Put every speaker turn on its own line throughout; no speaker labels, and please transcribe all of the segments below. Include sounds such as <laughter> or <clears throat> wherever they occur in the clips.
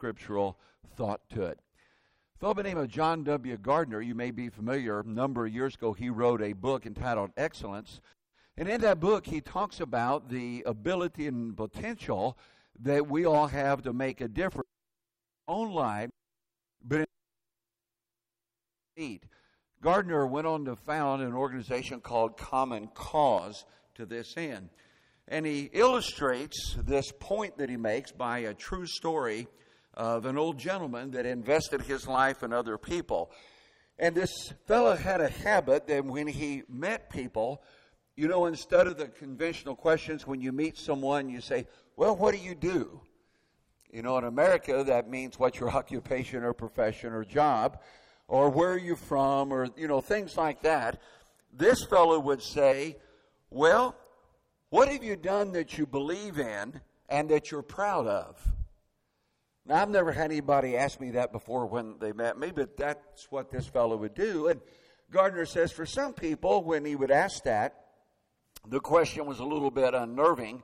scriptural thought to it. Fellow by the name of John W. Gardner, you may be familiar, a number of years ago, he wrote a book entitled Excellence. And in that book, he talks about the ability and potential that we all have to make a difference in our own life, but in Gardner went on to found an organization called Common Cause to this end. And he illustrates this point that he makes by a true story of an old gentleman that invested his life in other people. And this fellow had a habit that when he met people, you know, instead of the conventional questions, when you meet someone, you say, Well, what do you do? You know, in America, that means what's your <laughs> occupation or profession or job, or where are you from, or, you know, things like that. This fellow would say, Well, what have you done that you believe in and that you're proud of? Now, I've never had anybody ask me that before when they met me, but that's what this fellow would do. And Gardner says for some people, when he would ask that, the question was a little bit unnerving.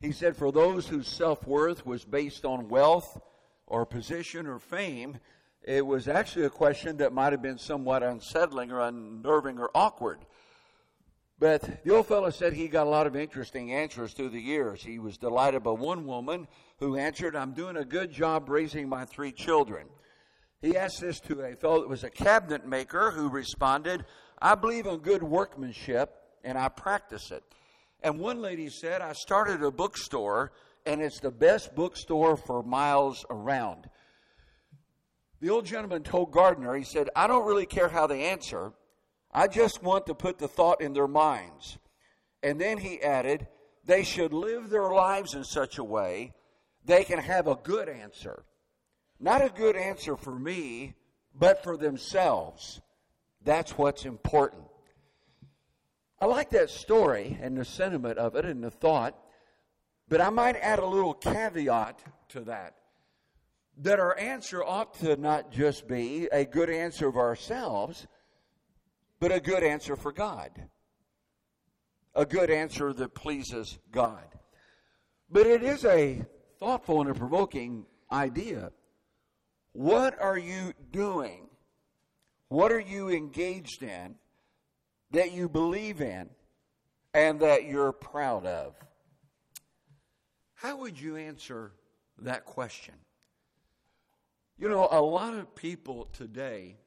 He said for those whose self worth was based on wealth or position or fame, it was actually a question that might have been somewhat unsettling or unnerving or awkward. But the old fellow said he got a lot of interesting answers through the years. He was delighted by one woman who answered, I'm doing a good job raising my three children. He asked this to a fellow that was a cabinet maker who responded, I believe in good workmanship and I practice it. And one lady said, I started a bookstore and it's the best bookstore for miles around. The old gentleman told Gardner, he said, I don't really care how they answer. I just want to put the thought in their minds. And then he added, they should live their lives in such a way they can have a good answer. Not a good answer for me, but for themselves. That's what's important. I like that story and the sentiment of it and the thought, but I might add a little caveat to that. That our answer ought to not just be a good answer of ourselves, but a good answer for God. A good answer that pleases God. But it is a thoughtful and a provoking idea. What are you doing? What are you engaged in that you believe in and that you're proud of? How would you answer that question? You know, a lot of people today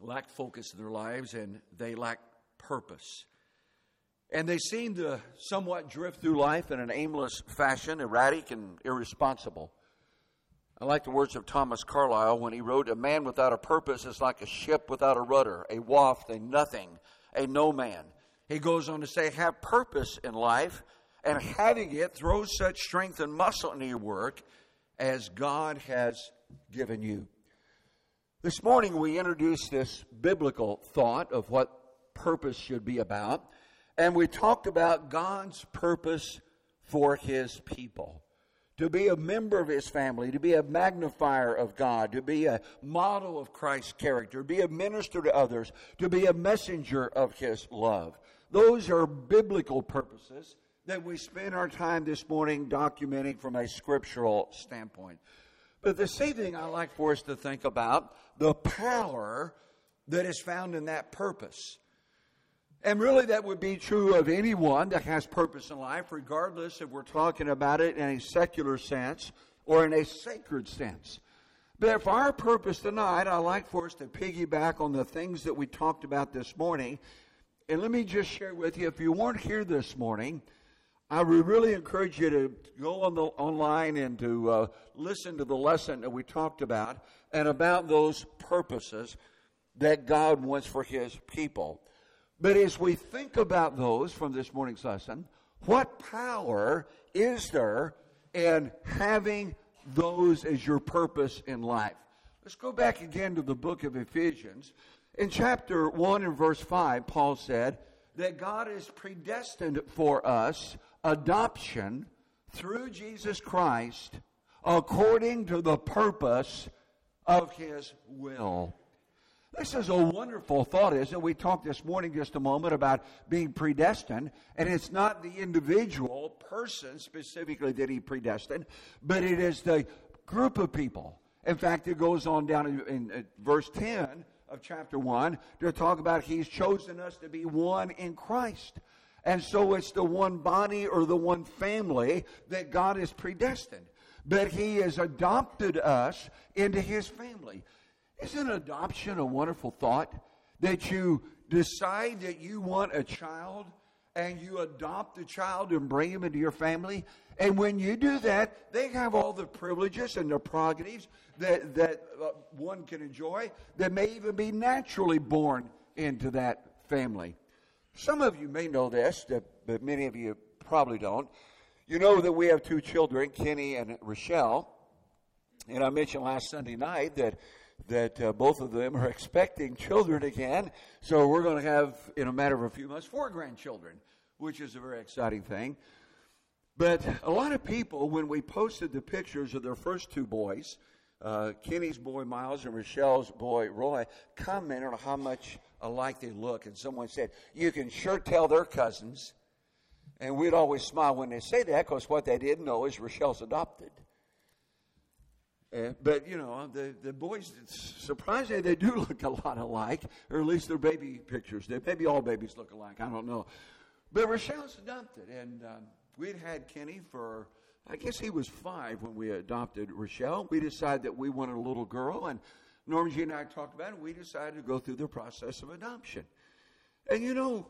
lack focus in their lives and they lack purpose. And they seem to somewhat drift through life in an aimless fashion, erratic and irresponsible. I like the words of Thomas Carlyle when he wrote, A man without a purpose is like a ship without a rudder, a waft, a nothing, a no man. He goes on to say, Have purpose in life, and having it throws such strength and muscle into your work as God has given you. This morning we introduced this biblical thought of what purpose should be about, and we talked about God's purpose for His people. To be a member of His family, to be a magnifier of God, to be a model of Christ's character, to be a minister to others, to be a messenger of His love. Those are biblical purposes that we spend our time this morning documenting from a scriptural standpoint. But this evening, I'd like for us to think about the power that is found in that purpose. And really, that would be true of anyone that has purpose in life, regardless if we're talking about it in a secular sense or in a sacred sense. But for our purpose tonight, I'd like for us to piggyback on the things that we talked about this morning. And let me just share with you if you weren't here this morning, I really encourage you to go on the online and to uh, listen to the lesson that we talked about and about those purposes that God wants for His people. But as we think about those from this morning's lesson, what power is there in having those as your purpose in life? Let's go back again to the book of Ephesians. In chapter 1 and verse 5, Paul said that God is predestined for us adoption through Jesus Christ according to the purpose of His will. This is a wonderful thought, isn't it? We talked this morning just a moment about being predestined, and it's not the individual person specifically that He predestined, but it is the group of people. In fact, it goes on down in, in, in verse 10 of chapter 1 to talk about He's chosen us to be one in Christ. And so it's the one body or the one family that God has predestined. But He has adopted us into His family. Isn't adoption a wonderful thought? That you decide that you want a child and you adopt the child and bring him into your family. And when you do that, they have all the privileges and the prerogatives that, that uh, one can enjoy that may even be naturally born into that family. Some of you may know this, but many of you probably don't. You know that we have two children, Kenny and Rochelle. And I mentioned last Sunday night that that uh, both of them are <laughs> expecting children again. So we're going to have, in a matter of a few months, four grandchildren, which is a very exciting thing. But a lot of people, when we posted the pictures of their first two boys, uh, Kenny's boy Miles and Rochelle's boy Roy, commented on how much alike they look. And someone said, You can sure tell they're cousins. And we'd always smile when they say that because what they didn't know is Rochelle's adopted. Uh, but you know, the the boys, surprisingly, they do <laughs> look a lot alike, or at least their baby pictures. They, maybe all babies look alike. I don't know. But Rochelle's adopted, and um, we'd had Kenny for, I guess he was five when we adopted Rochelle. We decided that we wanted a little girl, and Norma Jean and I talked about it. We decided to go through the process of adoption. And you know,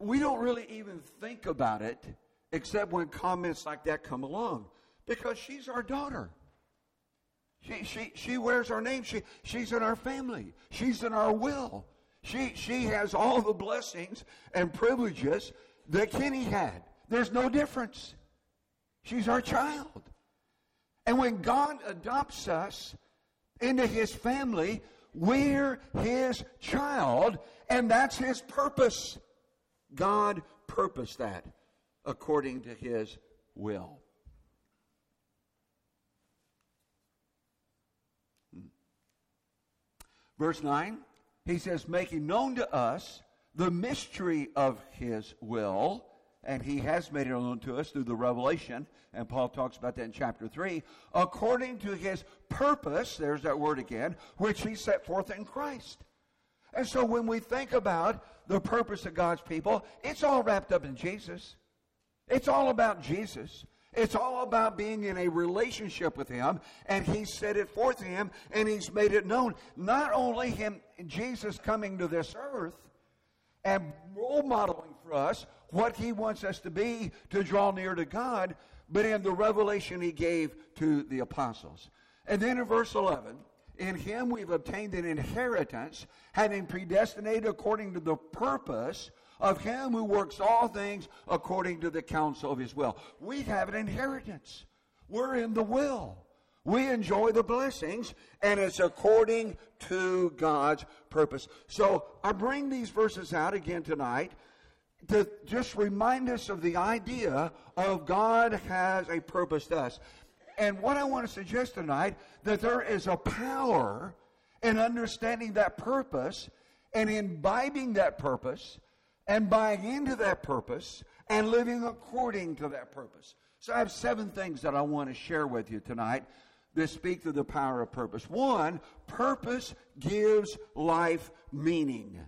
we don't really even think about it except when comments like that come along, because she's our daughter. She, she, she wears our name. She, she's in our family. She's in our will. She, she has all the blessings and privileges that Kenny had. There's no difference. She's our child. And when God adopts us into his family, we're his child, and that's his purpose. God purposed that according to his will. Verse 9, he says, making known to us the mystery of his will, and he has made it known to us through the revelation, and Paul talks about that in chapter 3, according to his purpose, there's that word again, which he set forth in Christ. And so when we think about the purpose of God's people, it's all wrapped up in Jesus. It's all about Jesus. It's all about being in a relationship with Him, and He set it forth to Him, and He's made it known. Not only Him, Jesus coming to this earth and role modeling for us what He wants us to be to draw near to God, but in the revelation He gave to the apostles. And then in verse 11, in Him we've obtained an inheritance, having predestinated according to the purpose of him who works all things according to the counsel of his will. We have an inheritance. We're in the will. We enjoy the blessings, and it's according to God's purpose. So I bring these verses out again tonight to just remind us of the idea of God has a purpose to us. And what I want to suggest tonight that there is a power in understanding that purpose and imbibing that purpose and buying into that purpose and living according to that purpose. So I have seven things that I want to share with you tonight that speak to the power of purpose. One, purpose gives life meaning.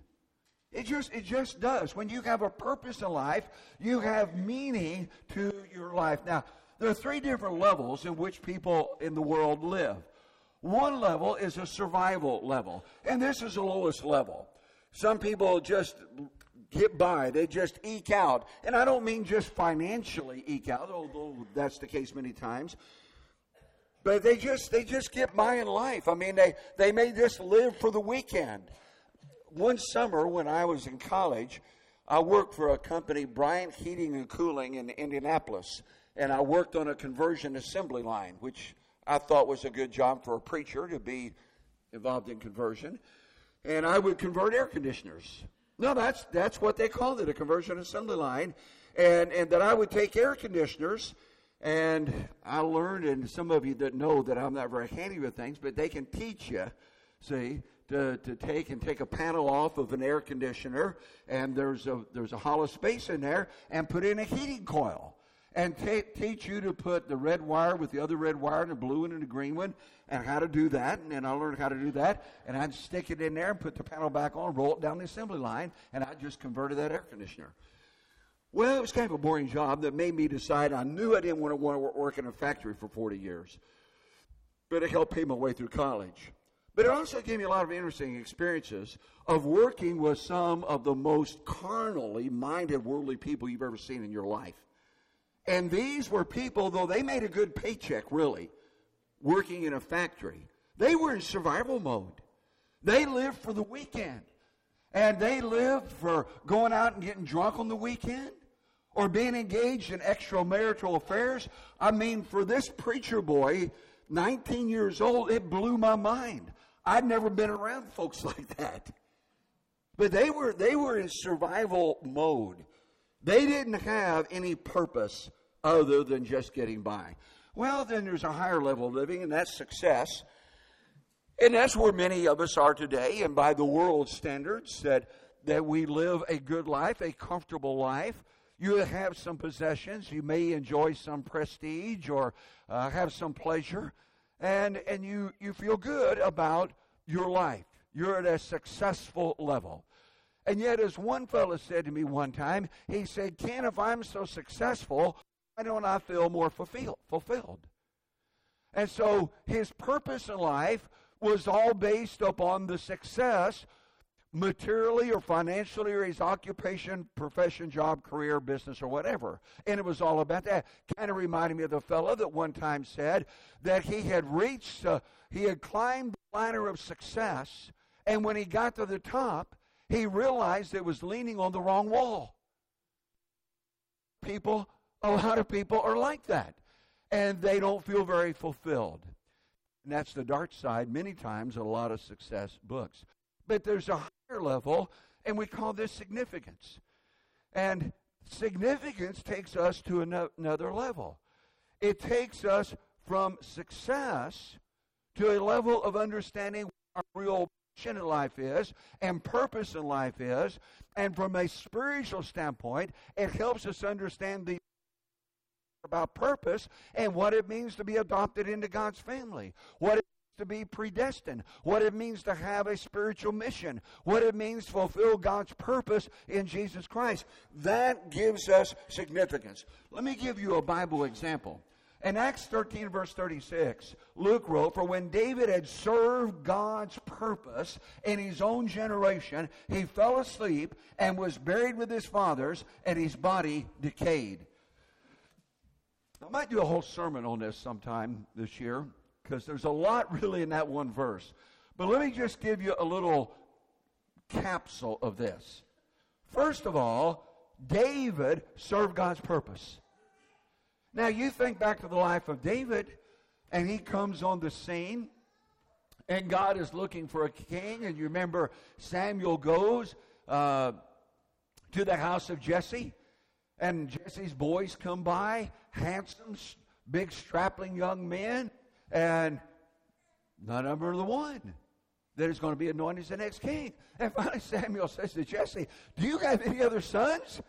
It just, it just does. When you have a purpose in life, you have meaning to your life. Now, there are three different levels in which people in the world live. One level is a survival level, and this is the lowest level. Some people just get by. They just eke out. And I don't mean just financially eke out, although that's the case many times. But they just they just get by in life. I mean, they, they may just live for the weekend. One summer when I was in college, I worked for a company, Bryant Heating and Cooling in Indianapolis, and I worked on a conversion assembly line, which I thought was a good job for a preacher to be involved in conversion. And I would convert air conditioners. No, that's that's what they called it, a conversion assembly line, and and that I would take air conditioners, and I learned, and some of you that know that I'm not very handy with things, but they can teach you, see, to, to take and take a panel off of an air conditioner, and there's a there's a hollow space in there, and put in a heating coil. and t- teach you to put the red wire with the other red wire and the blue one and the green one and how to do that. And then I learned how to do that. And I'd stick it in there and put the panel back on, roll it down the assembly line, and I just converted that air conditioner. Well, it was kind of a boring job that made me decide I knew I didn't want to, want to work in a factory for 40 years. But it helped pay my way through college. But it also gave me a lot of interesting experiences of working with some of the most carnally minded worldly people you've ever seen in your life. And these were people, though they made a good paycheck, really, working in a factory, they were in survival mode. They lived for the weekend. And they lived for going out and getting drunk on the weekend or being engaged in extramarital affairs. I mean, for this preacher boy, 19 years old, it blew my mind. I'd never been around folks <laughs> like that. But they were, they were in survival mode. They didn't have any purpose other than just getting by. Well, then there's a higher level of living, and that's success. And that's where many of us are today, and by the world standards, that, that we live a good life, a comfortable life. You have some possessions, you may enjoy some prestige or uh, have some pleasure, and, and you, you feel good about your life. You're at a successful level. And yet, as one fellow said to me one time, he said, Ken, if I'm so successful, why don't I feel more fulfilled? fulfilled? And so his purpose in life was all based upon the success materially or financially or his occupation, profession, job, career, business, or whatever. And it was all about that. Kind of reminded me of the fellow that one time said that he had reached, uh, he had climbed the ladder of success, and when he got to the top, he realized it was leaning on the wrong wall. People, a lot of people are like that, and they don't feel very fulfilled. And that's the dark side, many times, a lot of success books. But there's a level, and we call this significance. And significance takes us to another level. It takes us from success to a level of understanding what our real mission in life is and purpose in life is. And from a spiritual standpoint, it helps us understand the about purpose and what it means to be adopted into God's family. What it to be predestined, what it means to have a spiritual mission, what it means to fulfill God's purpose in Jesus Christ. That gives us significance. Let me give you a Bible example. In Acts 13, verse 36, Luke wrote, For when David had served God's purpose in his own generation, he fell asleep and was buried with his fathers, and his body decayed. I might do a whole sermon on this sometime this year because there's a lot really in that one verse. But let me just give you a little capsule of this. First of all, David served God's purpose. Now, you think back to the life of David, and he comes on the scene, and God is looking for a king. And you remember Samuel goes uh, to the house of Jesse, and Jesse's boys come by, handsome, big, strapping young men and none of them are the one that is going to be anointed as the next king. And finally, <laughs> Samuel says to Jesse, Do you have any other sons?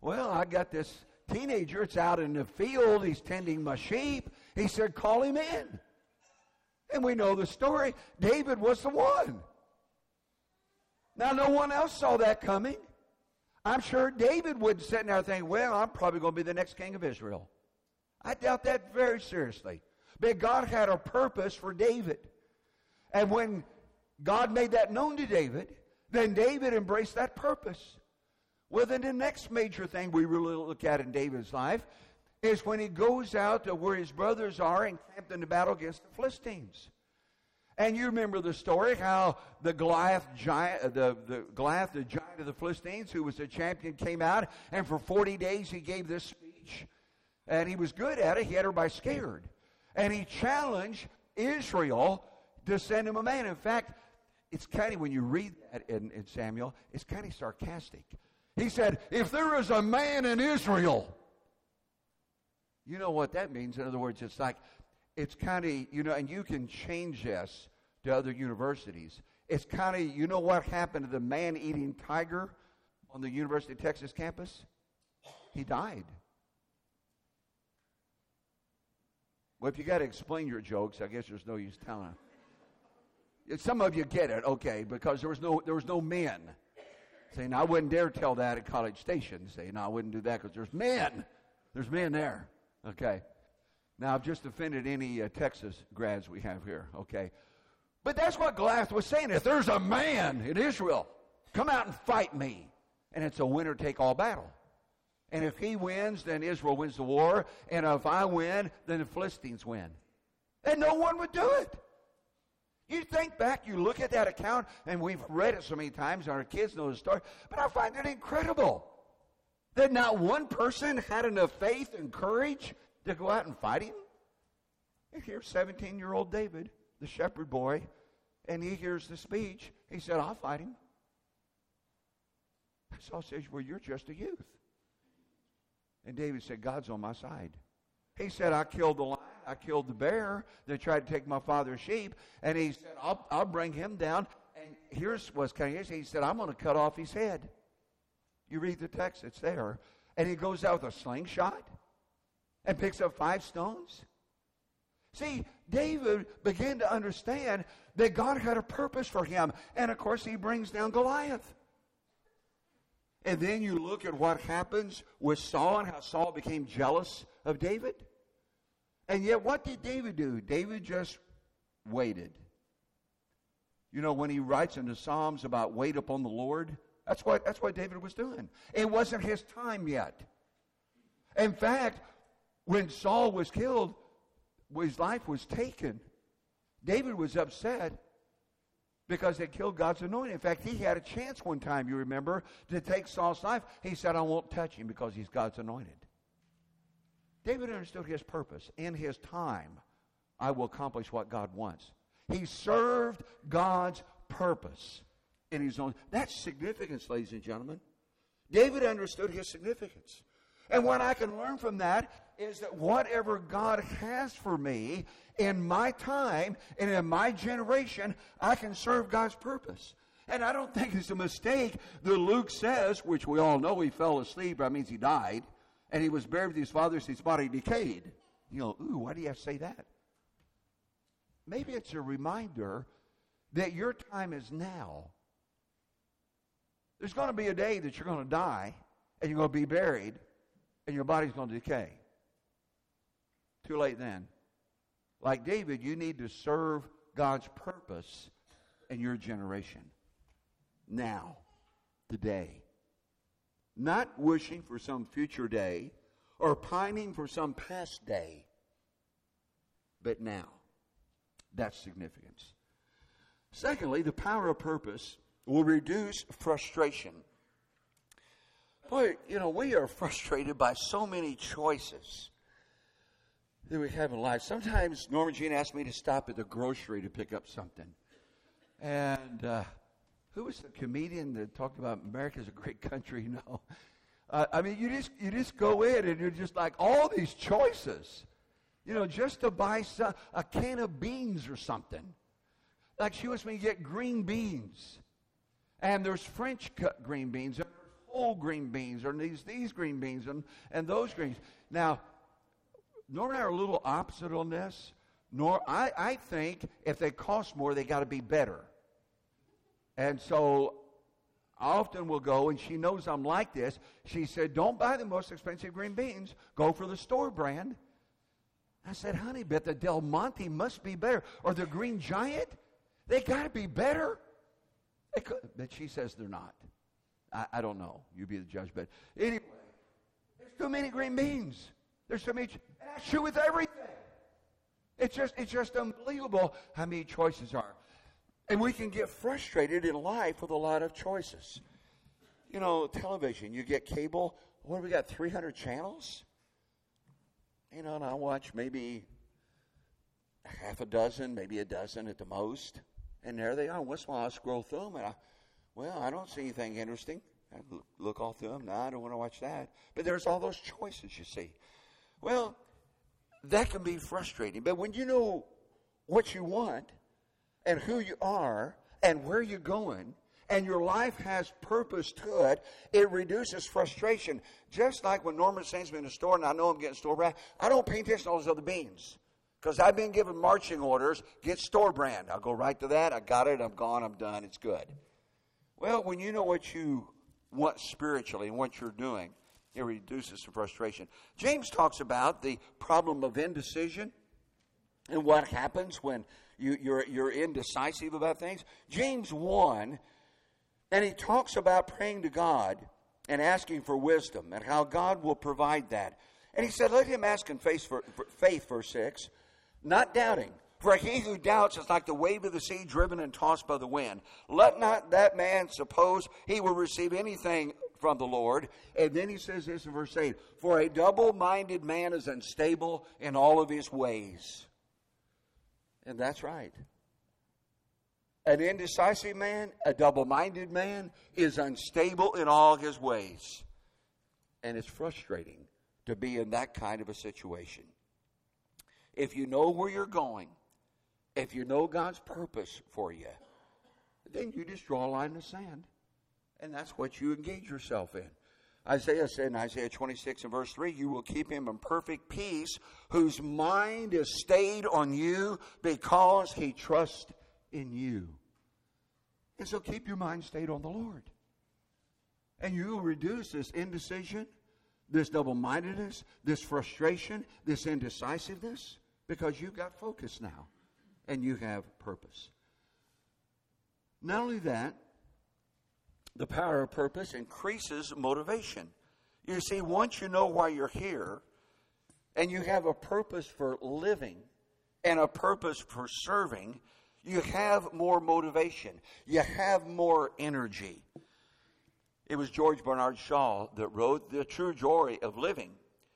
Well, I got this teenager. It's out in the field. He's tending my sheep. He said, Call him in. And we know the story. David was the one. Now, no one else saw that coming. I'm sure David would sit there thinking, Well, I'm probably going to be the next king of Israel. I doubt that very seriously. But God had a purpose for David. And when God made that known to David, then David embraced that purpose. Well, then the next major thing we really look at in David's life is when he goes out to where his brothers are and camped in the battle against the Philistines. And you remember the story how the Goliath giant, uh, the, the Goliath, the giant of the Philistines, who was a champion, came out, and for 40 days he gave this speech. And he was good at it. He had everybody scared. And he challenged Israel to send him a man. In fact, it's kind of, when you read that in, in Samuel, it's kind of sarcastic. He said, If there is a man in Israel, you know what that means. In other words, it's like, it's kind of, you know, and you can change this to other universities. It's kind of, you know what happened to the man eating tiger on the University of Texas campus? He died. Well, if you got to explain your jokes, I guess there's no use telling them. Some of you get it, okay, because there was no there was no men. Saying I wouldn't dare tell that at College Station. Saying no, I wouldn't do that because there's men. There's men there. Okay. Now I've just offended any uh, Texas grads we have here. Okay. But that's what Goliath was saying. If there's a man in Israel, come out and fight me. And it's a winner take all battle. And if he wins, then Israel wins the war. And if I win, then the Philistines win. And no one would do it. You think back, you look at that account, and we've read it so many times, and our kids know the story, but I find it incredible that not one person had enough faith and courage to go out and fight him. And here's 17 year old David, the shepherd boy, and he hears the speech. He said, I'll fight him. Saul says, Well, you're just a youth. And David said, God's on my side. He said, I killed the lion, I killed the bear that tried to take my father's sheep. And he said, I'll, I'll bring him down. And here's what's kind of. He said, I'm going to cut off his head. You read the text, it's there. And he goes out with a slingshot and picks up five stones. See, David began to understand that God had a purpose for him. And of course, he brings down Goliath. And then you look at what happens with Saul and how Saul became jealous of David. And yet, what did David do? David just waited. You know, when he writes in the Psalms about wait upon the Lord, that's what, that's what David was doing. It wasn't his time yet. In fact, when Saul was killed, his life was taken. David was upset because they killed God's anointed. In fact, he had a chance one time, you remember, to take Saul's life. He said, I won't touch him because he's God's anointed. David understood his purpose. In his time, I will accomplish what God wants. He served God's purpose in his own. That's significance, ladies and gentlemen. David understood his significance. And what I can learn from that is that whatever God has for me in my time and in my generation, I can serve God's purpose. And I don't think it's a mistake that Luke says, which we all know he fell asleep, that means he died, and he was buried with his fathers, his body decayed. You know, ooh, why do you have to say that? Maybe it's a reminder that your time is now. There's going to be a day that you're going to die, and you're going to be buried, and your body's going to decay. Too late then. Like David, you need to serve God's purpose in your generation. Now, today. Not wishing for some future day or pining for some past day, but now. That's significance. Secondly, the power of purpose will reduce frustration. Boy, you know, we are frustrated by so many choices that we have in life. Sometimes Norma Jean asked me to stop at the grocery to pick up something. And uh, who was the comedian that talked about America's a great country? <laughs> Know, uh, I mean, you just you just go in and you're just like all these choices. You know, just to buy some, a can of beans or something. Like she wants me to get green beans, and there's French cut green beans, and there's whole green beans, and these these green beans, and and those greens. Now Nor and I are a little opposite on this. Nor I, I think if they cost more, they got to be better. And so I often will go, and she knows I'm like this. She said, Don't buy the most expensive green beans. Go for the store brand. I said, Honey, but the Del Monte must be better. Or the Green Giant. They got to be better. But she says they're not. I, I, don't know. You be the judge. But anyway, there's too many green beans. There's so many. And that's true with everything. It's just, it's just unbelievable how many choices are. And we can get frustrated in life with a lot of choices. You know, television, you get cable. What do we got? 300 channels? You know, and I watch maybe half a dozen, maybe a dozen at the most. And there they are. Once in a while I scroll through them and I, well, I don't see anything interesting. I look all through them. No, I don't want to watch that. But there's all those choices, you see. Well, that can be frustrating. But when you know what you want and who you are and where you're going, and your life has purpose to it, it reduces frustration. Just like when Norman sends me in the store and I know I'm getting store brand, I don't pay attention to all those other beans. Because I've been given marching orders, get store brand. I'll go right to that. I got it. I'm gone. I'm done. It's good. Well, when you know what you want spiritually and what you're doing, it reduces the frustration. James talks about the problem of indecision and what happens when you, you're, you're indecisive about things. James 1, and he talks about praying to God and asking for wisdom and how God will provide that. And he said, Let him ask in faith, for, faith verse 6 not doubting. For he who doubts is like the wave of the sea driven and tossed by the wind. Let not that man suppose he will receive anything from the Lord. And then he says this in verse 8 For a double minded man is unstable in all of his ways. And that's right. An indecisive man, a double minded man, is unstable in all his ways. And it's frustrating to be in that kind of a situation if you know where you're going, if you know God's purpose for you, then you just draw a line in the sand. And that's what you engage yourself in. Isaiah said in Isaiah 26 and verse 3, You will keep him in perfect peace, whose mind is stayed on you because he trusts in you. And so keep your mind stayed on the Lord. And you will reduce this indecision, this double mindedness, this frustration, this indecisiveness because you've got focus now and you have purpose. Not only that, the power of purpose increases motivation. You see, once you know why you're here and you have a purpose for living and a purpose for serving, you have more motivation. You have more energy. It was George Bernard Shaw that wrote The True Joy of Living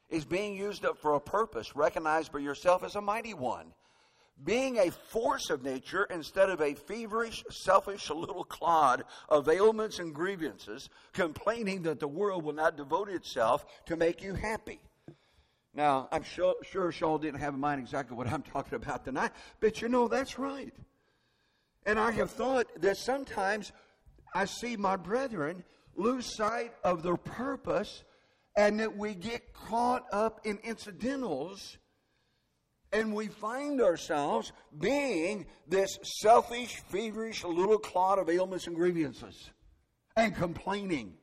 is being used up for a purpose recognized by yourself as a mighty one. Being a force of nature instead of a feverish, selfish little clod of ailments and grievances, complaining that the world will not devote itself to make you happy. Now, I'm sure, sure Shaw didn't have in mind exactly what I'm <laughs> talking about tonight, but you know, that's right. And I have thought that sometimes I see my brethren lose sight of their purpose and that we get caught up in incidentals and we find ourselves being this selfish, feverish little clod of ailments and grievances and complaining.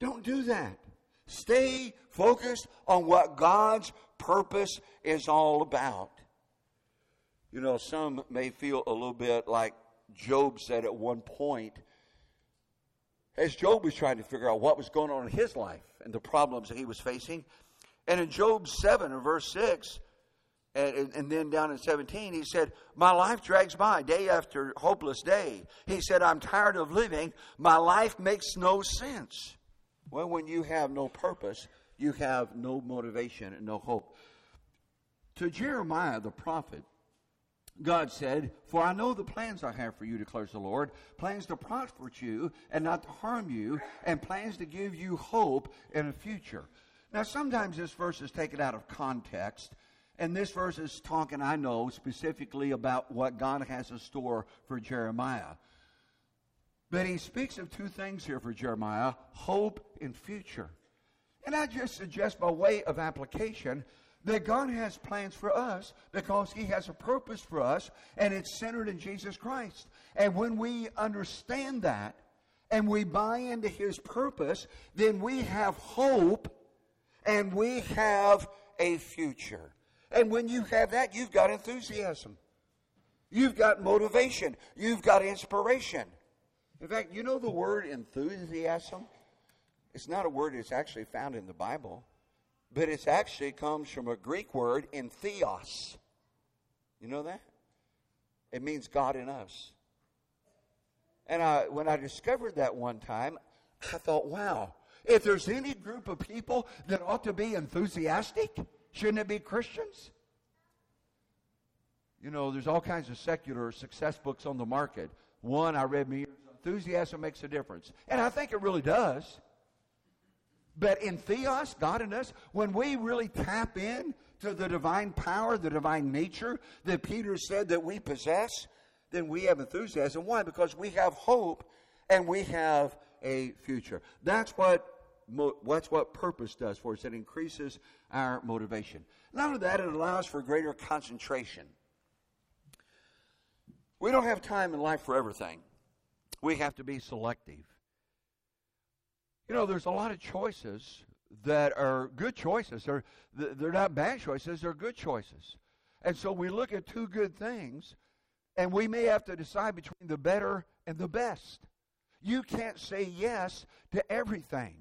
Don't do that. Stay focused on what God's purpose is all about. You know, some may feel a little bit like Job said at one point as Job was trying to figure out what was going on in his life and the problems that he was facing. And in Job 7 and verse 6, and, and, then down in 17, he said, My life drags by day after hopeless day. He said, I'm tired of living. My life makes no sense. Well, when you have no purpose, you have no motivation and no hope. To Jeremiah the prophet, God said, For I know the plans I have for you, declares the Lord plans to prosper you and not to harm you, and plans to give you hope in a future. Now, sometimes this verse is taken out of context, and this verse is talking, I know, specifically about what God has in store for Jeremiah. But he speaks of two things here for Jeremiah hope and future. And I just suggest, by way of application, that God has plans for us because He has a purpose for us, and it's centered in Jesus Christ. And when we understand that and we buy into His purpose, then we have hope and we have a future. And when you have that, you've got enthusiasm. You've got motivation. You've got inspiration. In fact, you know the word enthusiasm? It's not a word that's actually found in the Bible but it actually comes from a Greek word in theos. You know that? It means God in us. And I, when I discovered that one time, I thought, wow, if there's any group of people that ought to be enthusiastic, shouldn't it be Christians? You know, there's all kinds of secular success books on the market. One I read me, Enthusiasm Makes a Difference. And I think it really does. But in Theos, God in us, when we really tap in to the divine power, the divine nature that Peter said that we possess, then we have enthusiasm. Why? Because we have hope and we have a future. That's what what's what purpose does for us. It increases our motivation. Not only that, it allows for greater concentration. We don't have time in life for everything. We have to be selective. You know, there's a lot of choices that are good choices. They're, they're not bad choices, they're good choices. And so we look at two good things, and we may have to decide between the better and the best. You can't say yes to everything.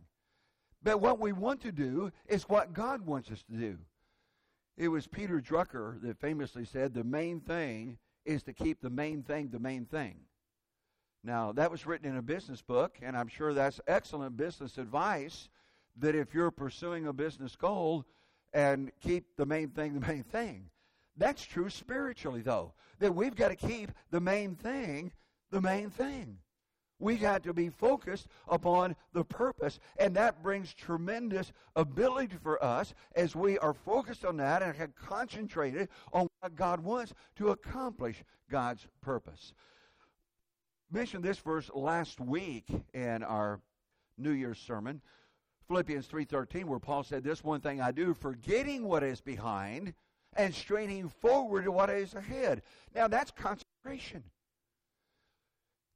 But what we want to do is what God wants us to do. It was Peter Drucker that famously said the main thing is to keep the main thing the main thing. Now, that was written in a business book, and I'm sure that's excellent business advice that if you're pursuing a business goal and keep the main thing the main thing. That's true spiritually, though, that we've got to keep the main thing the main thing. We got to be focused upon the purpose, and that brings tremendous ability for us as we are focused on that and have concentrated on what God wants to accomplish God's purpose. Mentioned this verse last week in our New Year's sermon, Philippians 3:13, where Paul said, "This one thing I do, forgetting what is behind and straining forward to what is ahead." Now that's concentration.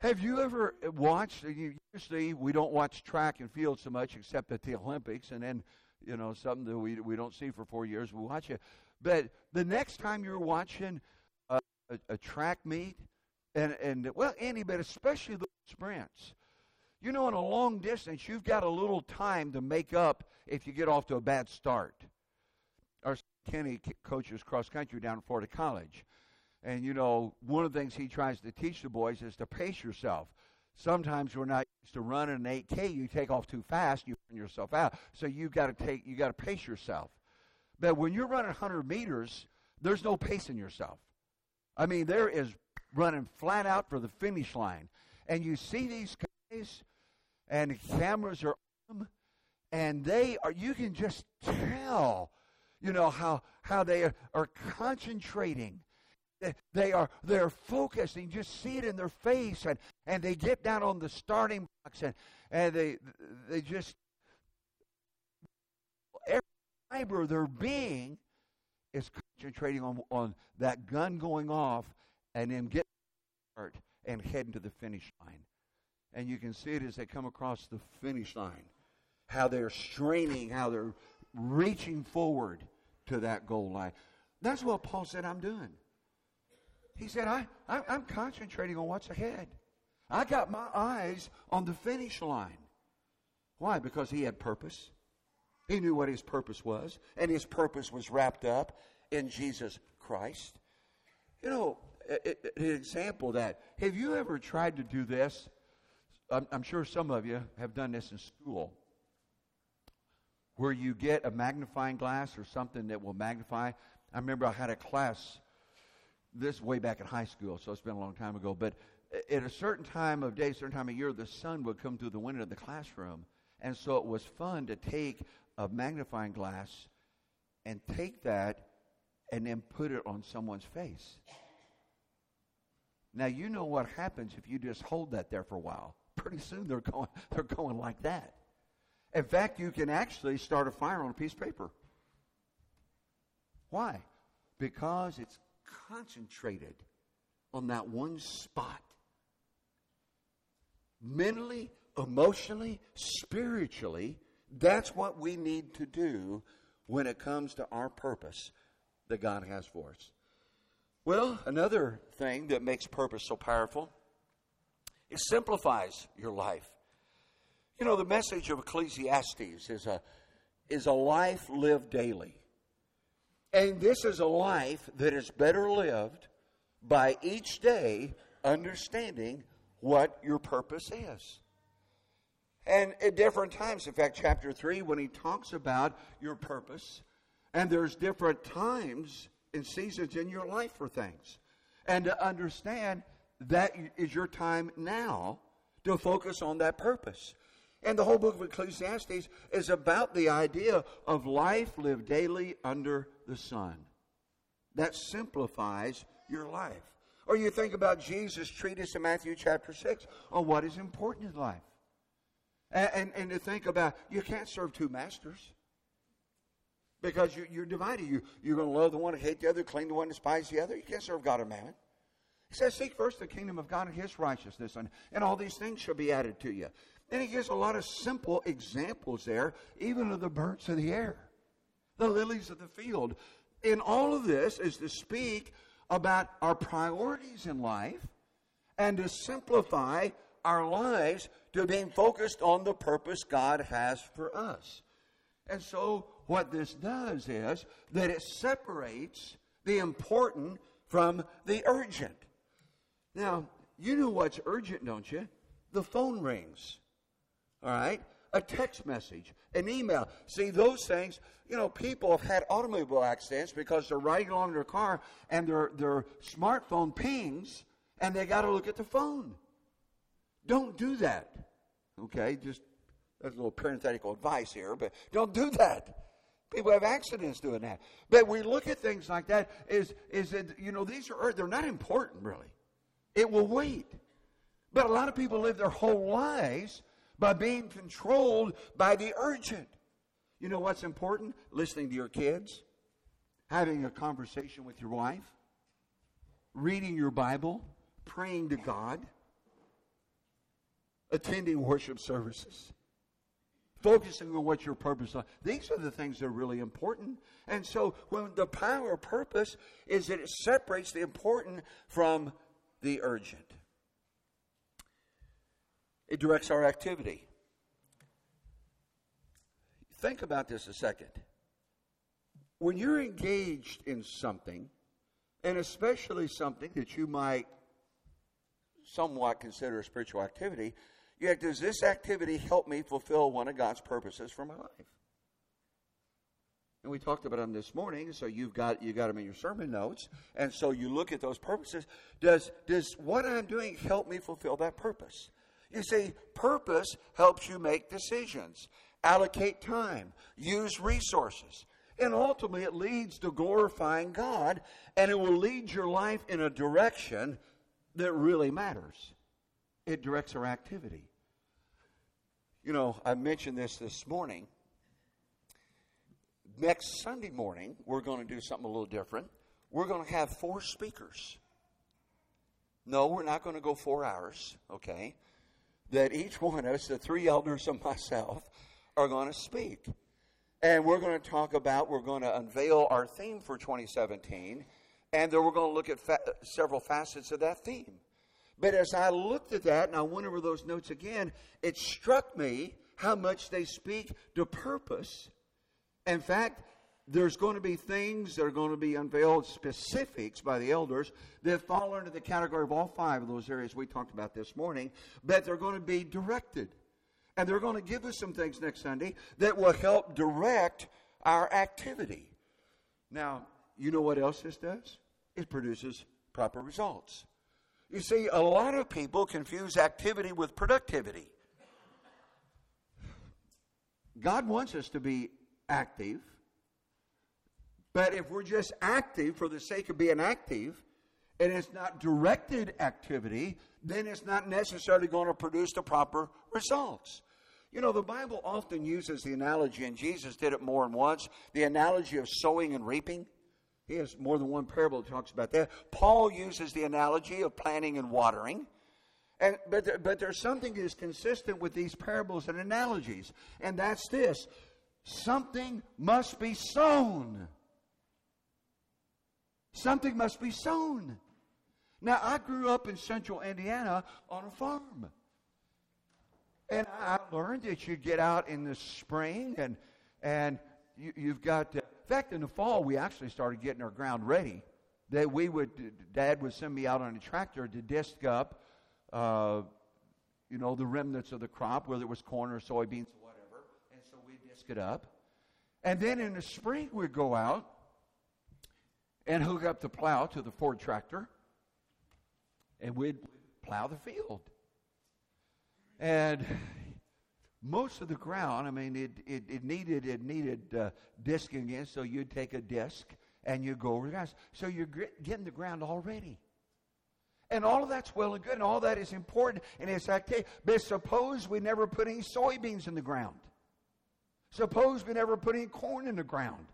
Have you ever watched? Usually, we don't watch track and field so much, except at the Olympics, and then you know something that we we don't see for four years. We watch it, but the next time you're watching a, a, a track meet, and and well, any, but especially the sprints, you know, in a long distance, you've got a little time to make up if you get off to a bad start. Our Kenny coaches cross country down at Florida College and you know, one of the things he tries to teach the boys is to pace yourself. Sometimes we're not used to running an 8K. You take off too fast, you burn yourself out. So you got to take, you got to pace yourself. But when you're running 100 meters, there's no pacing yourself. I mean, there is running flat out for the finish line, and you see these guys, and the cameras are on them, and they are. You can just tell, you know how how they are, are concentrating they are they're focused and you just see it in their face and, and they get down on the starting blocks and, and they they just every fiber of their being is concentrating on, on that gun going off and then getting start and heading to the finish line. And you can see it as they come across the finish line, how they're straining, how they're reaching forward to that goal line. That's what Paul said I'm doing. He said, I, I, I'm concentrating on what's ahead. I got my eyes on the finish line. Why? Because he had purpose. He knew what his purpose was, and his purpose was wrapped up in Jesus Christ. You know, an example that. Have you ever tried to do this? I'm, I'm sure some of you have done this in school, where you get a magnifying glass or something that will magnify. I remember I had a class this way back in high school, so it's been a long time ago. But at a certain time of day, certain time of year, the sun would come through the window of the classroom. And so it was fun to take a magnifying glass and take that and then put it on someone's face. Now you know what happens if you just hold that there for a while. <laughs> Pretty soon they're going they're going like that. In fact, you can actually start a fire on a piece of paper. Why? Because it's concentrated on that one spot. Mentally, emotionally, spiritually, that's what we need to do when it comes to our purpose that God has for us. Well, another thing that makes purpose so powerful, it simplifies your life. You know, the message of Ecclesiastes is a, is a life lived daily. And this is a life that is better lived by each day understanding what your purpose is. And at different times, in fact, chapter 3, when he talks about your purpose, and there's different times and seasons in your life for things. And to understand that is your time now to focus on that purpose. And the whole book of Ecclesiastes is about the idea of life lived daily under the sun. That simplifies your life. Or you think about Jesus' treatise in Matthew chapter 6 on what is important in life. And, and, and to think about, you can't serve two masters. Because you, you're divided. You, you're going to love the one and hate the other, cling the one despise the other. You can't serve God and mammon. He says, Seek first the kingdom of God and his righteousness, and, and all these things shall be added to you. And he gives a lot of simple examples there, even of the birds of the air, the lilies of the field. In all of this is to speak about our priorities in life and to simplify our lives to being focused on the purpose God has for us. And so, what this does is that it separates the important from the urgent. Now, you know what's urgent, don't you? The phone rings. All right? A text message, an email. See, those things, you know, people have had automobile accidents because they're riding along in their car and their, their smartphone pings and they got to look at the phone. Don't do that. Okay? Just that's a little parenthetical advice here, but don't do that. People have accidents doing that. But we look at things like that is is that you know these are they're not important really. It will wait. But a lot of people live their whole lives by being controlled by the urgent. You know what's important? Listening to your kids, having a conversation with your wife, reading your Bible, praying to God, attending worship services, focusing on what your purpose is. These are the things that are really important. And so when the power of purpose is that it separates the important from the urgent. It directs our activity. Think about this a second. When you're engaged in something, and especially something that you might somewhat consider a spiritual activity, have, does this activity help me fulfill one of God's purposes for my life? And we talked about them this morning, so you've got you got them in your sermon notes, and so you look at those purposes. Does does what I'm doing help me fulfill that purpose? You see, purpose helps you make decisions, allocate time, use resources. And ultimately, it leads to glorifying God, and it will lead your life in a direction that really matters. It directs our activity. You know, I mentioned this this morning. Next Sunday morning, we're going to do something a little different. We're going to have four speakers. No, we're not going to go four hours, okay? That each one of us, the three elders and myself, are going to speak. And we're going to talk about, we're going to unveil our theme for 2017, and then we're going to look at fa- several facets of that theme. But as I looked at that and I went over those notes again, it struck me how much they speak to purpose. In fact, there's going to be things that are going to be unveiled, specifics by the elders, that fall under the category of all five of those areas we talked about this morning, but they're going to be directed. And they're going to give us some things next Sunday that will help direct our activity. Now, you know what else this does? It produces proper results. You see, a lot of people confuse activity with productivity. God wants us to be active but if we're just active for the sake of being active, and it's not directed activity, then it's not necessarily going to produce the proper results. You know, the Bible often uses the analogy, and Jesus did it more than once the analogy of sowing and reaping. He has more than one parable that talks about that. Paul uses the analogy of planting and watering. And, but, there, but there's something that is consistent with these parables and analogies, and that's this something must be sown. Something must be sown. Now, I grew up in central Indiana on a farm. And I learned that you get out in the spring and, and you, have got, to, in fact, in the fall, we actually started getting our ground ready. That we would, Dad would send me out on a tractor to disc up, uh, you know, the remnants of the crop, whether it was corn or soybeans or whatever. And so we'd disc it up. And then in the spring, we'd go out and hook up the plow to the Ford tractor, and we'd plow the field. And most of the ground, I mean, it, it, it needed it needed uh, disking in, so you'd take a disc and you go over the grass. So you're getting the ground already. And all of that's well and good, and all that is important, and it's active. But suppose we never put any soybeans in the ground. Suppose we never put any corn in the ground.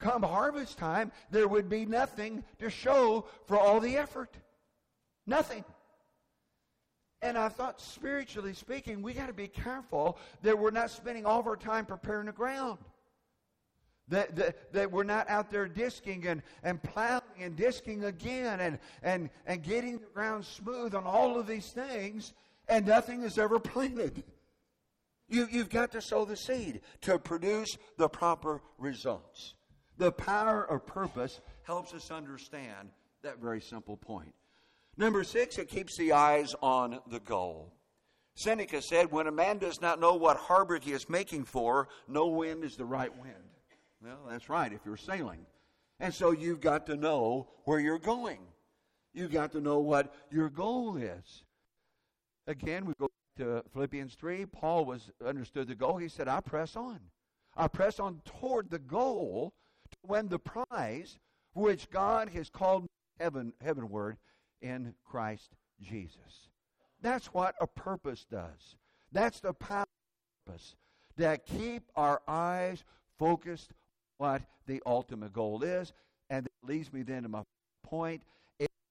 Come harvest time, there would be nothing to show for all the effort. Nothing. And I thought, spiritually speaking, we got to be careful that we're not spending all of our time preparing the ground. That, that, that we're not out there disking and, and plowing and disking again and, and, and getting the ground smooth on all of these things, and nothing is ever <laughs> planted. You, you've got to sow the seed to produce the proper results. The power of purpose helps us understand that very simple point. Number six, it keeps the eyes on the goal. Seneca said, When a man does not know what harbor he is making for, no wind is the right wind. Well, that's right, if you're sailing. And so you've got to know where you're going. You've got to know what your goal is. Again, we go to Philippians 3. Paul was understood the goal. He said, I press on. I press on toward the goal win the prize which God has called heaven heavenward in Christ Jesus. That's what a purpose does. That's the power purpose. That keep our eyes focused what the ultimate goal is. And that leads me then to my point.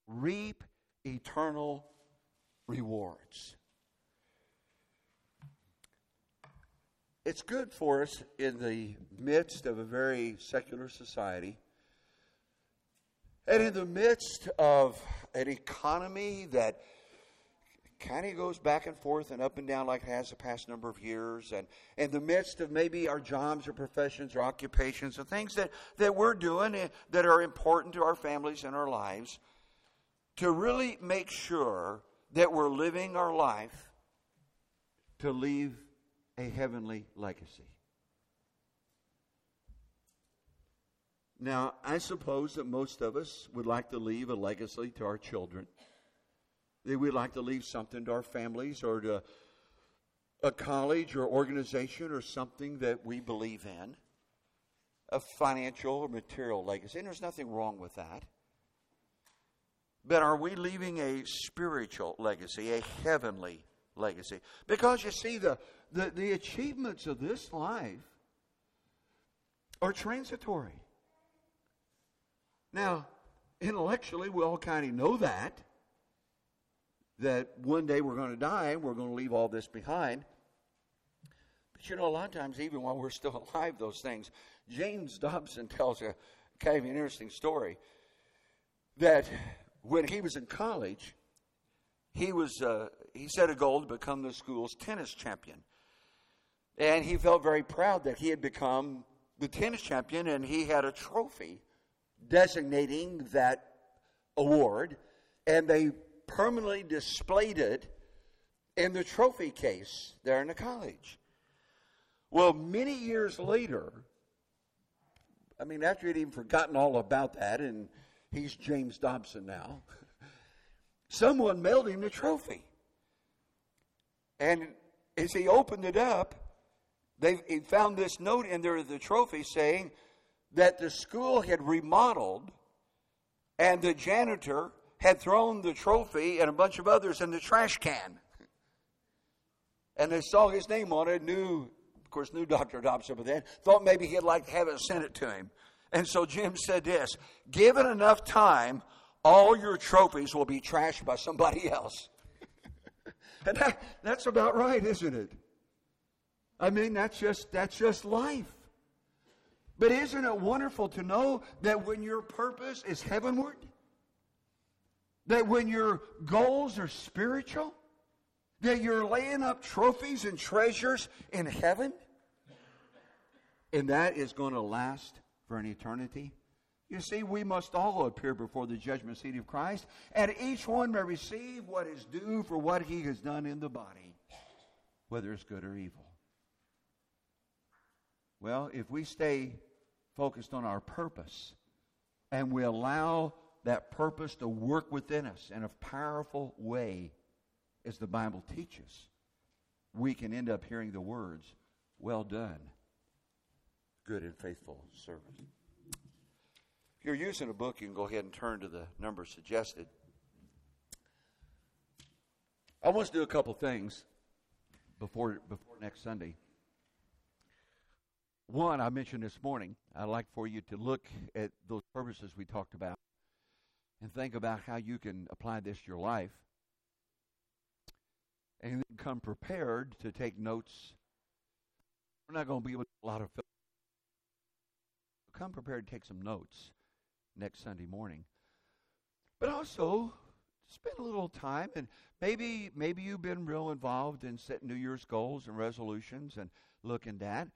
Reap eternal rewards. It's good for us in the midst of a very secular society and in the midst of an economy that kind of goes back and forth and up and down like it has the past number of years, and in the midst of maybe our jobs or professions or occupations and things that, that we're doing eh, that are important to our families and our lives, to really make sure that we're living our life to leave a heavenly legacy. Now, I suppose that most of us would like to leave a legacy to our children that we'd like to leave something to our families or to a college or organization or something that we believe in, a financial or material legacy. And there's nothing wrong with that. But are we leaving a spiritual legacy, a heavenly legacy? Because you see, the, the, the achievements of this life are transitory. Now, intellectually, we all kind of know that that one day we're going to die and we're going to leave all this behind. But you know, a lot of times, even while we're still <laughs> alive, those things. James Dobson <laughs> tells a kind of an interesting story that when he was in college, he was uh, he set a goal to become the school's tennis champion, and he felt very proud that he had become the tennis champion, and he had a trophy designating that award, and they permanently displayed it in the trophy case there in the college. Well, many years later, I mean, after he'd even forgotten all about that, and he's James Dobson now, <laughs> someone mailed him the trophy. And as he opened it up, they found this note in there the trophy saying that the school had remodeled and the janitor had thrown the trophy and a bunch of others in the trash can. And they saw his name on it, knew, of course, knew Dr. Dobson but then, thought maybe he'd like to have it sent it to him. And so Jim said this Given enough time, all your trophies will be trashed by somebody else. <laughs> and that, that's about right, isn't it? I mean, that's just, that's just life. But isn't it wonderful to know that when your purpose is heavenward, that when your goals are spiritual, that you're laying up trophies and treasures in heaven, and that is going to last for an eternity. You see, we must all appear before the judgment seat of Christ, and each one may receive what is due for what he has done in the body, whether it's good or evil. Well, if we stay focused on our purpose and we allow that purpose to work within us in a powerful way as the Bible teaches, we can end up hearing the words, Well done, good and faithful servant. If you're using a book, you can go ahead and turn to the number suggested. I want to do a couple things before before next Sunday. One, I mentioned this morning, I'd like for you to look at those purposes we talked about and think about how you can apply this to your life. And come prepared to take notes. We're not going to be with a lot of come prepared to take some notes next Sunday morning. But also spend a little time and maybe maybe you've been real involved in setting New Year's goals and resolutions and looking at.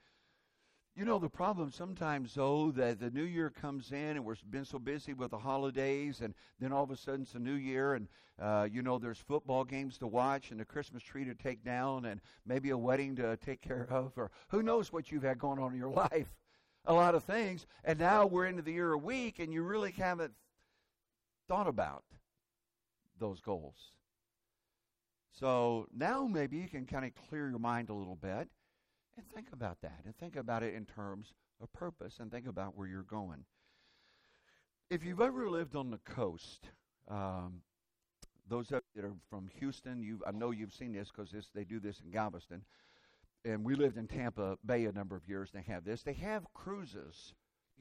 You know the problem sometimes though that the new year comes in and we've been so busy with the holidays and then all of a sudden it's a new year and uh, you know there's football games to watch and a Christmas tree to take down and maybe a wedding to take care of or who knows what you've had going on in your <laughs> life. A lot of things. And now we're into the year a week and you really haven't thought about those goals. So now maybe you can kind of clear your mind a little bit and think about that and think about it in terms of purpose and think about where you're going. If you've ever lived on the coast, um, those that are from Houston, you I know you've seen this because they do this in Galveston. And we lived in Tampa Bay a number of years. And they have this. They have cruises.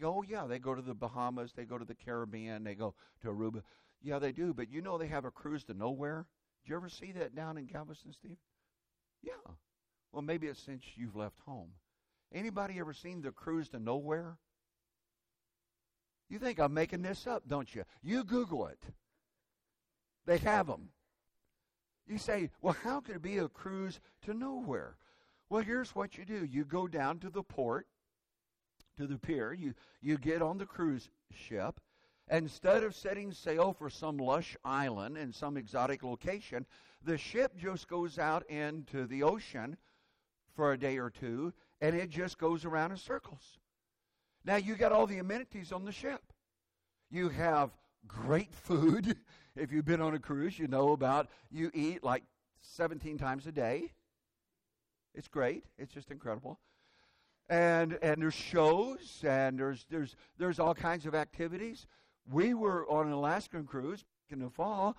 Oh yeah, they go to the Bahamas, they go to the Caribbean, they go to Aruba. Yeah, they do. But you know they have a cruise to nowhere. Did you ever see that down in Galveston, Steve? Yeah. Well, maybe it's since you've left home. Anybody ever seen the cruise to nowhere? You think I'm making this up, don't you? You Google it. They have them. You say, well, how could it be a cruise to nowhere? Well, here's what you do you go down to the port, to the pier, you, you get on the cruise ship, Instead of setting sail for some lush island in some exotic location, the ship just goes out into the ocean for a day or two and it just goes around in circles. Now you got all the amenities on the ship. You have great food. <laughs> if you've been on a cruise, you know about you eat like 17 times a day. It's great. It's just incredible. And and there's shows and there's there's there's all kinds of activities we were on an Alaskan cruise in the fall,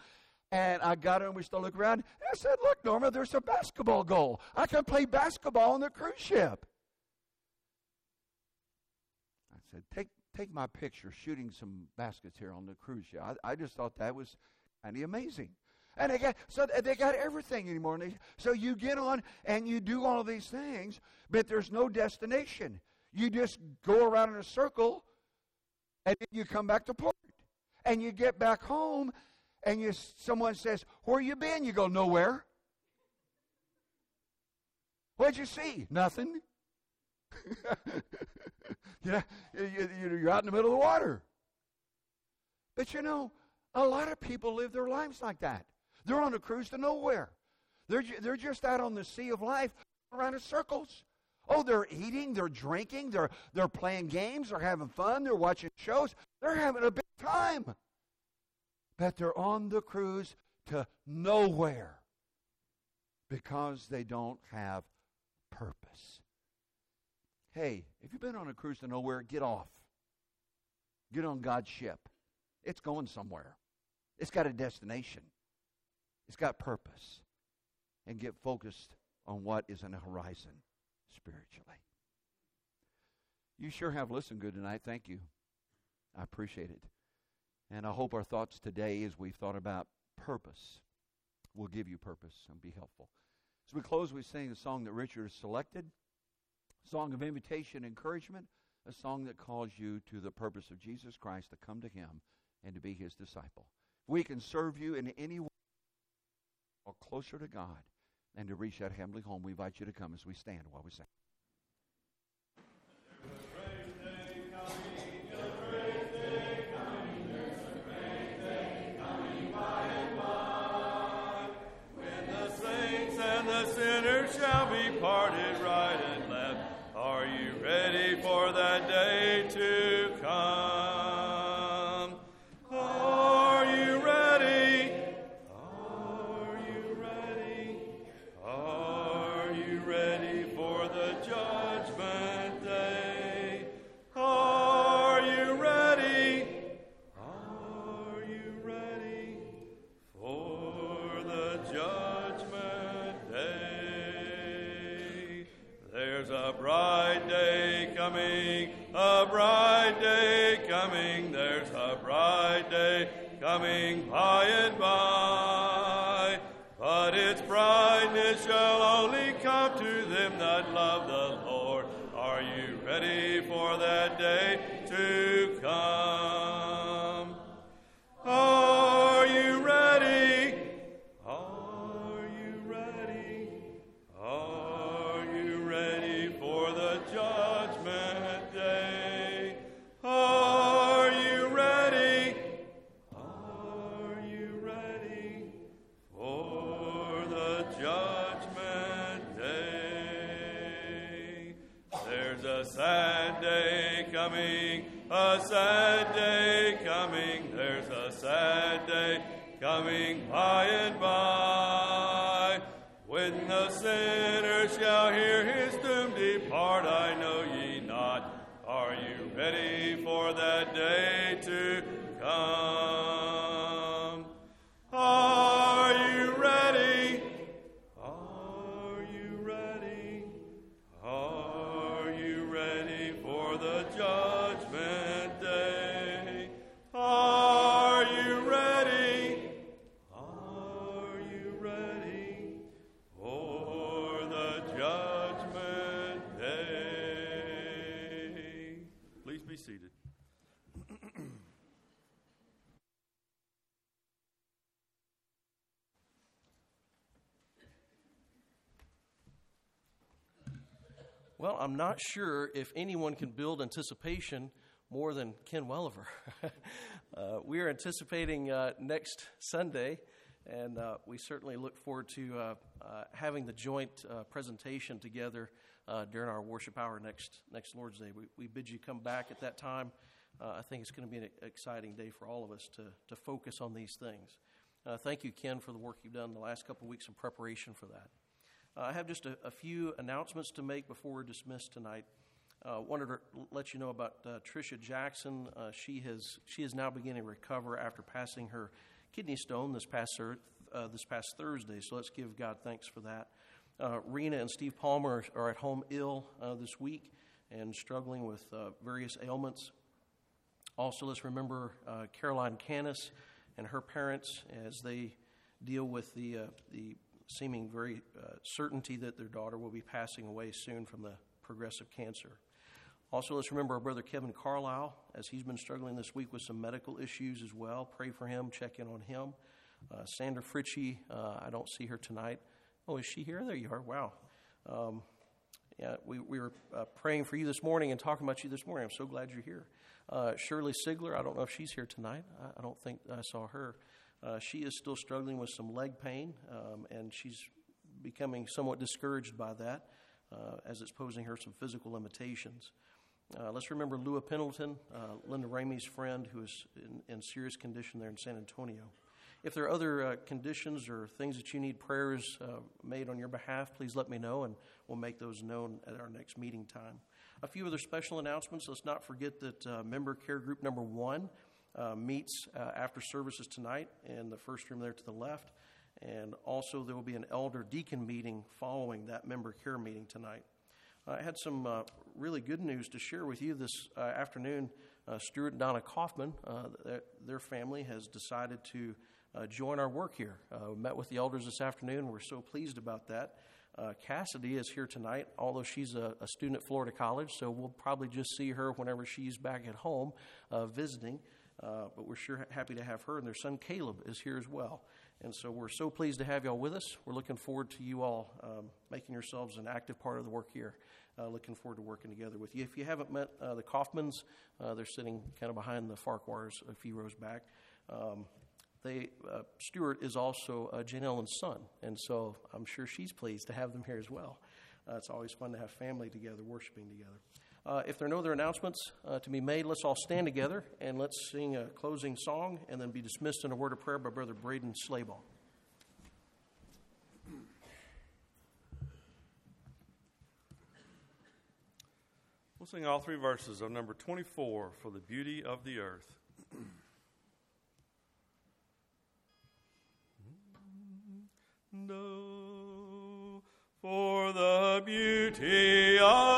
and I got in, we started looking around, and I said, Look, Norma, there's a basketball goal. I can play basketball on the cruise ship. I said, Take, take my picture shooting some baskets here on the cruise ship. I, I just thought that was kind of amazing. And they got so they got everything anymore. They, so you get on and you do all these things, but there's no destination. You just go around in a circle and then you come back to port. And you get back home, and you someone says, "Where you been?" You go, "Nowhere." What'd you see? Nothing. <laughs> you you're out in the middle of the water. But you know, a lot of people live their lives like that. They're on a cruise to nowhere. They're, they're just out on the sea of life around in circles. Oh, they're eating, they're drinking, they're, they're playing games, they're having fun, they're watching shows, they're having a big time. But they're on the cruise to nowhere because they don't have purpose. Hey, if you've been on a cruise to nowhere, get off. Get on God's ship. It's going somewhere. It's got a destination. It's got purpose. And get focused on what is on the horizon spiritually. You sure have listened good tonight. Thank you. I appreciate it. And I hope our thoughts today, as we've thought about purpose, will give you purpose and be helpful. As we close, we sing a song that Richard has selected, a song of invitation, and encouragement, a song that calls you to the purpose of Jesus Christ to come to Him and to be His disciple. If we can serve you in any way or closer to God, and to reach that heavenly home, we invite you to come as we stand while we sing.
judgment day. There's a bright day coming, a bright day coming, there's a bright day coming by and by. But its brightness shall
Well, I'm not sure if anyone can build anticipation more than Ken Weliever. <laughs> uh, we are anticipating uh, next Sunday, and uh, we certainly look forward to uh, uh, having the joint uh, presentation together during our worship hour next next Lord's Day. We, we bid you come back at that time. I think it's going to be an exciting day for all of us to, to focus on these things. Thank you, Ken, for the work you've done the last couple of weeks in preparation for that. Uh, I have just a, a, few announcements to make before we're dismissed tonight. Uh, wanted to let you know about uh, Tricia Jackson. Uh, she has she is now beginning to recover after passing her kidney stone this past uh, this past Thursday. So let's give God thanks for that. Uh, Rena and Steve Palmer are at home ill this week and struggling with various ailments. Also, let's remember Caroline Canis and her parents as they deal with the the seeming very uh, certainty that their daughter will be passing away soon from the progressive cancer. Also, let's remember our brother Kevin Carlisle, as he's been struggling this week with some medical issues as well. Pray for him, check in on him. Uh, Sandra Fritchie, uh, I don't see her tonight. Oh, is she here? There you are. Wow. Um, yeah, we, we were uh, praying for you this morning and talking about you this morning. I'm so glad you're here. Uh, Shirley Sigler, I don't know if she's here tonight. I, I don't think I saw her. Uh, she is still struggling with some leg pain, um, and she's becoming somewhat discouraged by that uh, as it's posing her some physical limitations. Uh, let's remember Lua Pendleton, uh, Linda Ramey's friend, who is in, in, serious condition there in San Antonio. If there are other uh, conditions or things that you need prayers made on your behalf, please let me know, and we'll make those known at our next meeting time. A few other special announcements. Let's not forget that member care group number one uh, meets uh, after services tonight in the first room there to the left. And also, there will be an elder deacon meeting following that member care meeting tonight. I had some uh, really good news to share with you this uh, afternoon. Uh, Stuart and Donna Kaufman, uh, their, family, has decided to join our work here. we met with the elders this afternoon. We're so pleased about that. Uh, Cassidy is here tonight, although she's a, a, student at Florida College, so we'll probably just see her whenever she's back at home uh, visiting. Uh, but we're sure happy to have her, and their son Caleb is here as well. And so we're so pleased to have y'all with us. We're looking forward to you all um, making yourselves an active part of the work here. Uh, looking forward to working together with you. If you haven't met uh, the Kaufmans, uh, they're sitting kind of behind the Farquhars a few rows back. Um, they uh, Stuart is also uh, Jane Ellen's son, and so I'm sure she's pleased to have them here as well. it's always fun to have family together, worshiping together. Uh, if there are no other announcements uh, to be made, let's all stand together and let's sing a closing song and then be dismissed in a word of prayer by Brother Braden Slayball.
We'll sing all three verses of number 24 for the beauty of the earth. <clears throat> no, for the beauty of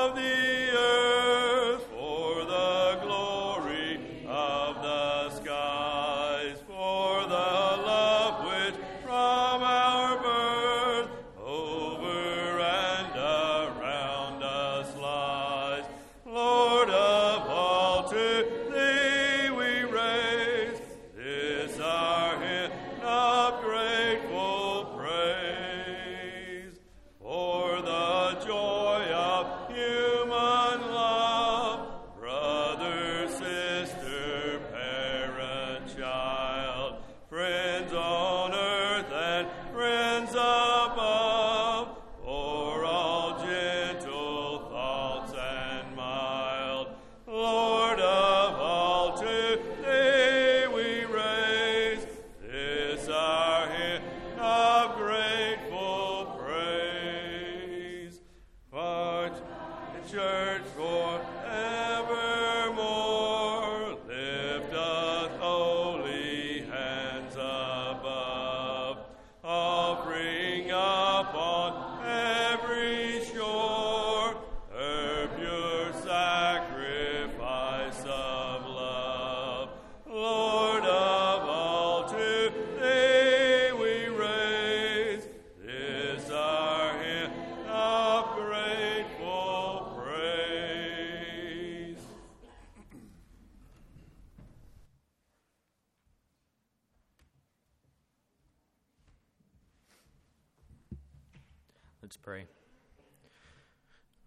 Let's pray.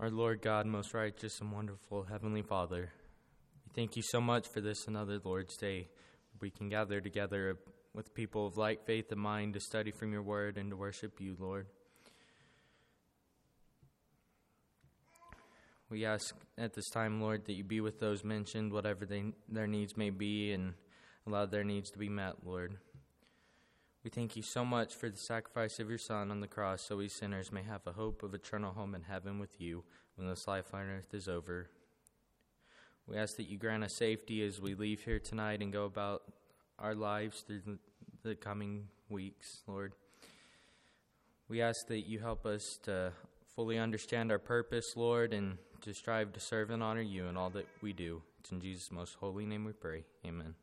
Our Lord God, most righteous and wonderful Heavenly Father, we thank you so much for this another Lord's Day. We can gather together with people of like faith and mind to study from your word and to worship you, Lord. We ask at this time, Lord, that you be with those mentioned, whatever they, their needs may be, and allow their needs to be met, Lord. We thank you so much for the sacrifice of your Son on the cross so we sinners may have a hope of eternal home in heaven with you when this life on earth is over. We ask that you grant us safety as we leave here tonight and go about our lives through the, coming weeks, Lord. We ask that you help us to fully understand our purpose, Lord, and to strive to serve and honor you in all that we do. It's in Jesus' most holy name we pray. Amen.